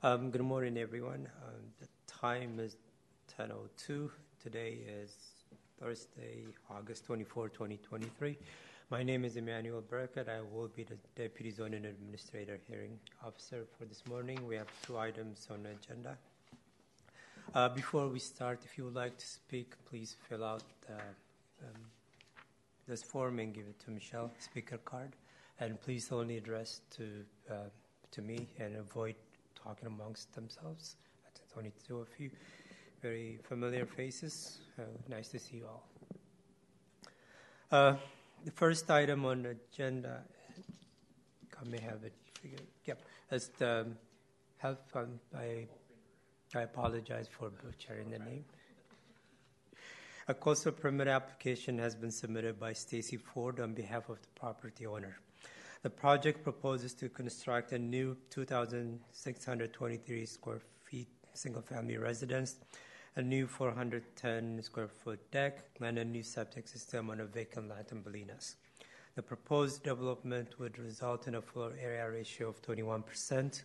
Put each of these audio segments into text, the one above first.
Um, good morning, everyone. Um, the time is 10:02. Today is Thursday, August 24, 2023. My name is Immanuel Bereket. I will be the Deputy Zoning Administrator Hearing Officer for this morning. We have two items on the agenda. Uh, before we start, if you would like to speak, please fill out um, this form and give it to Michelle, speaker card. And please only address to uh, to me and avoid talking amongst themselves. That's only two of you. Very familiar faces. Uh, nice to see you all. Uh, the first item on the agenda, I may have it figured. Yep, is the health fund. I, I apologize for butchering the name. A coastal permit application has been submitted by Stacy Ford on behalf of the property owner. The project proposes to construct a new 2,623 square feet single family residence, a new 410 square foot deck, and a new septic system on a vacant lot in Bolinas. The proposed development would result in a floor area ratio of 21%,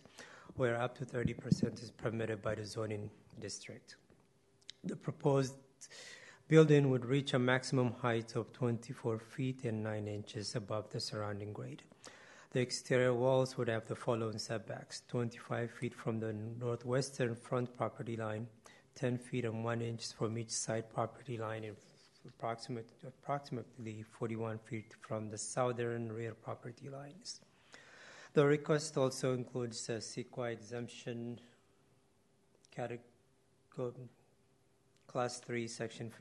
where up to 30% is permitted by the zoning district. The proposed building would reach a maximum height of 24 feet and 9 inches above the surrounding grade. The exterior walls would have the following setbacks 25 feet from the northwestern front property line, 10 feet and 1 inch from each side property line, and approximately, approximately 41 feet from the southern rear property lines. The request also includes a CEQA exemption category, class 3, section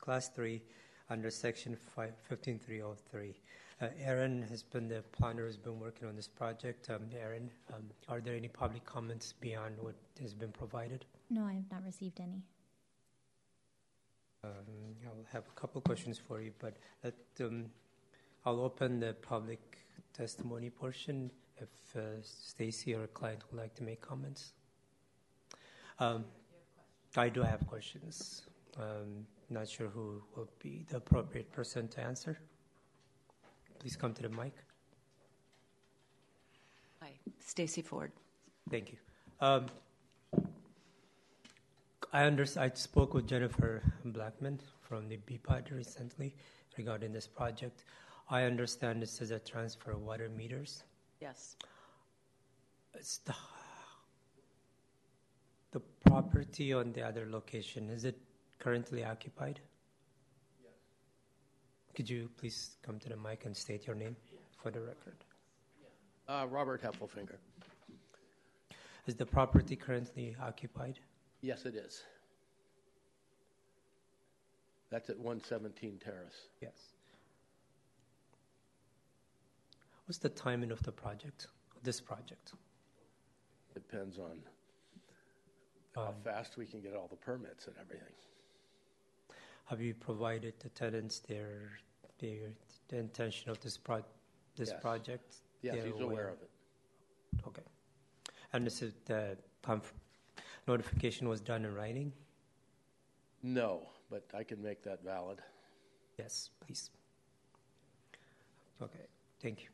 class 3 under section 5, 15303. Uh, Aaron has been the planner has been working on this project. Um, Aaron, um, are there any public comments beyond what has been provided? No, I have not received any. Um, I'll have a couple questions for you, but let, um, I'll open the public testimony portion if uh, Stacy or a client would like to make comments. I do have questions. Um, not sure who will be the appropriate person to answer. Please come to the mic. Hi, Stacy Ford. Thank you. Um, I understand. I spoke with Jennifer Blackman from the BCPUD recently regarding this project. I understand this is a transfer of water meters. Yes. It's the, the property on the other location, is it currently occupied? Yes. Could you please come to the mic and state your name for the record? Uh, Robert Heffelfinger. Is the property currently occupied? Yes, it is. That's at 117 Terrace. Yes. What's the timing of the project, this project? Depends on how Um, fast we can get all the permits and everything. Have you provided the tenants their, their, the intention of this pro, this Yes. project? Yes, They're he's aware of it. Okay. And this is the conf- notification was done in writing? No, but I can make that valid. Yes, please. Okay, thank you.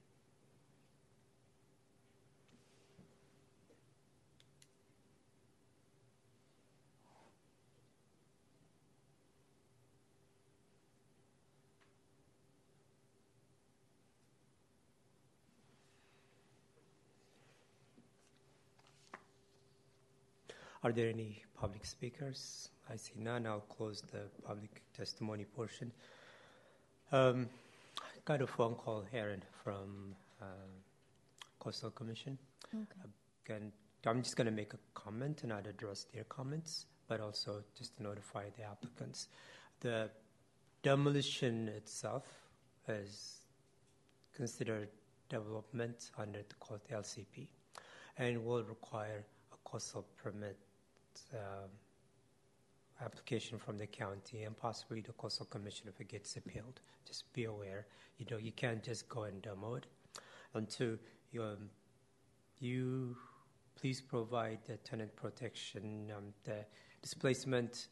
Are there any public speakers? I see none. I'll close the public testimony portion. Um, I got a phone call, Aaron, from uh, Coastal Commission. Okay. Again, I'm just going to make a comment and not address their comments, but also just to notify the applicants. The demolition itself is considered development under the LCP and will require a coastal permit um, application from the county and possibly the coastal commission if it gets appealed. Just be aware, you know, you can't just go and demo it. Two, you, um, you please provide the tenant protection, um, the displacement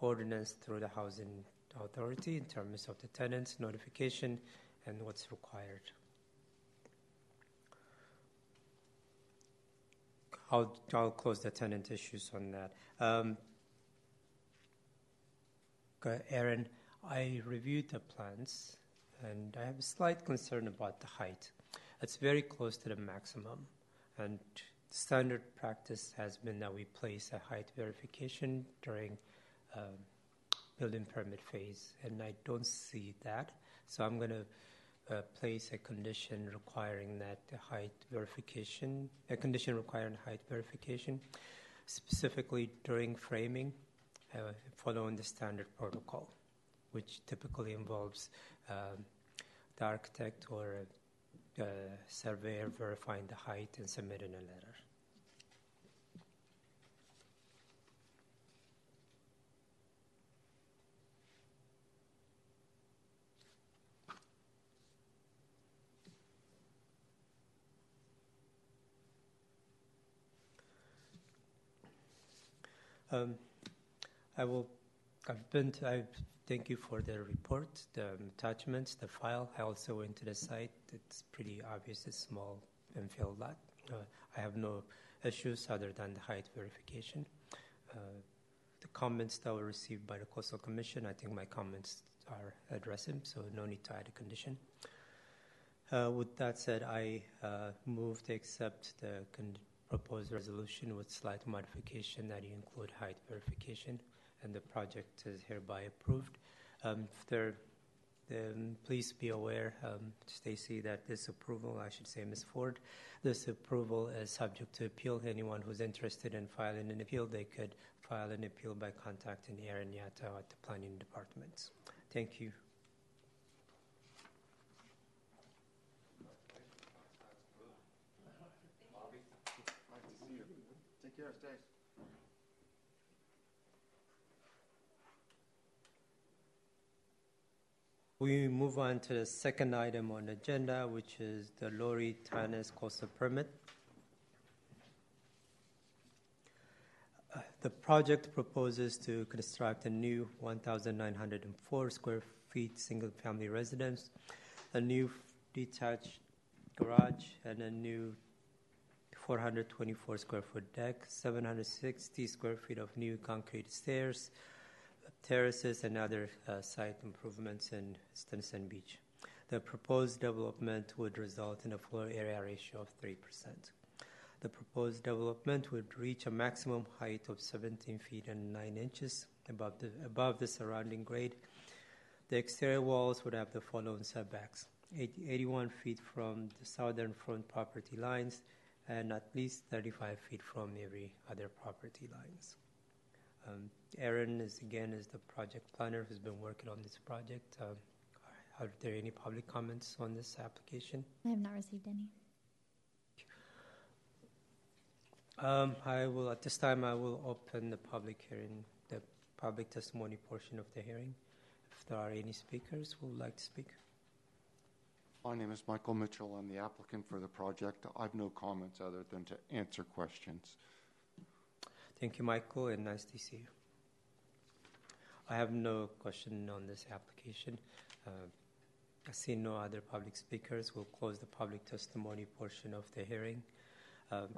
ordinance through the housing authority in terms of the tenants notification and what's required. I'll, close the tenant issues on that. Um, Aaron, I reviewed the plans and I have a slight concern about the height. It's very close to the maximum, and standard practice has been that we place a height verification during um, building permit phase, and I don't see that. So I'm going to uh, place a condition requiring that height verification, a condition requiring height verification, specifically during framing, uh, following the standard protocol, which typically involves um, the architect or a surveyor verifying the height and submitting a letter. Um, I will. I've been. To, I thank you for the report, the attachments, the file. I also went to the site. It's pretty obvious. It's small and filled lot. Uh, I have no issues other than the height verification. Uh, the comments that were received by the Coastal Commission, I think my comments are addressing, so no need to add a condition. Uh, with that said, I uh, move to accept the con- proposed resolution with slight modification that you include height verification, and the project is hereby approved. Um, there, um, please be aware, um, Stacy, that this approval, I should say, Ms. Ford, this approval is subject to appeal. Anyone who's interested in filing an appeal, they could file an appeal by contacting Aaron Yatta at the planning department. Thank you. Take care, Stace. We move on to the second item on the agenda, which is the Lori Tanis coastal permit. Uh, The project proposes to construct a new 1,904 square feet single-family residence, a new detached garage, and a new 424 square foot deck, 760 square feet of new concrete stairs, terraces, and other uh, site improvements in Stinson Beach. The proposed development would result in a floor area ratio of 3%. The proposed development would reach a maximum height of 17 feet and 9 inches above the, above the surrounding grade. The exterior walls would have the following setbacks 80, 81 feet from the southern front property lines and at least 35 feet from every other property lines. Um, Aaron is again is the project planner who's been working on this project. Um, are there any public comments on this application? I have not received any. Um, I will at this time I will open the public hearing, the public testimony portion of the hearing. If there are any speakers who would like to speak. My name is Michael Mitchell. I'm the applicant for the project. I have no comments other than to answer questions. Thank you, Michael, and nice to see you. I have no question on this application. Uh, I see no other public speakers. We'll close the public testimony portion of the hearing. Um,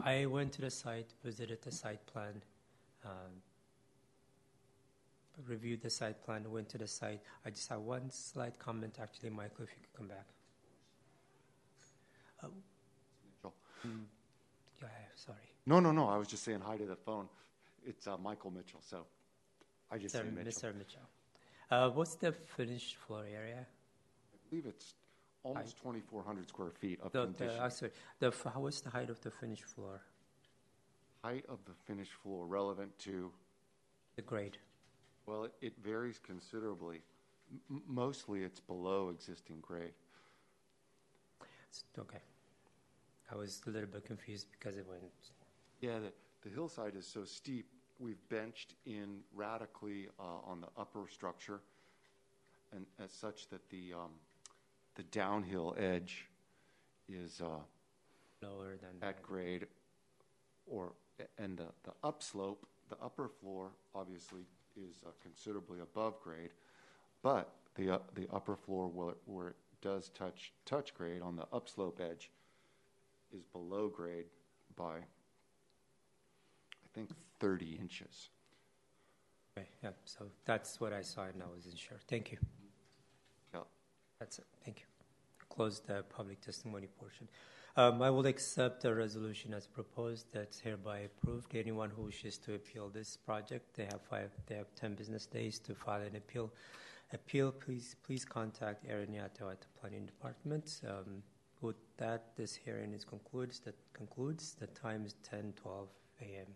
I went to the site, visited the site plan, um, reviewed the site plan, went to the site. I just have one slight comment, actually, Michael, if you could come back. Uh, Mitchell. yeah, sorry. No, no, no. I was just saying hi to the phone. It's uh, Michael Mitchell, so I just Mr. say Mitchell. Mr. Mitchell. Uh, what's the finished floor area? I believe it's almost 2,400 square feet of The, condition. the, uh, sorry, the, f- what's the height of the finished floor? Height of the finished floor relevant to, The grade? Well, it, it varies considerably. M- mostly it's below existing grade. It's, okay. I was a little bit confused because it went. Yeah, the, the hillside is so steep, we've benched in radically uh, on the upper structure, and as such that the, um, the downhill edge is uh, lower than at grade, or, and the, the upslope, the upper floor obviously is uh, considerably above grade, but the, uh, the upper floor where, it- where it does touch, touch grade on the upslope edge is below grade by, I think, 30 inches. Okay, yeah, so that's what I saw and I wasn't sure. Thank you. Yeah. That's it, thank you. Close the public testimony portion. Um, I will accept the resolution as proposed. That's hereby approved. Anyone who wishes to appeal this project, they have five, they have ten business days to file an appeal. Appeal, please, please contact Erin Yato at the planning department. Um, with that, this hearing is concludes, that concludes. The time is ten twelve AM.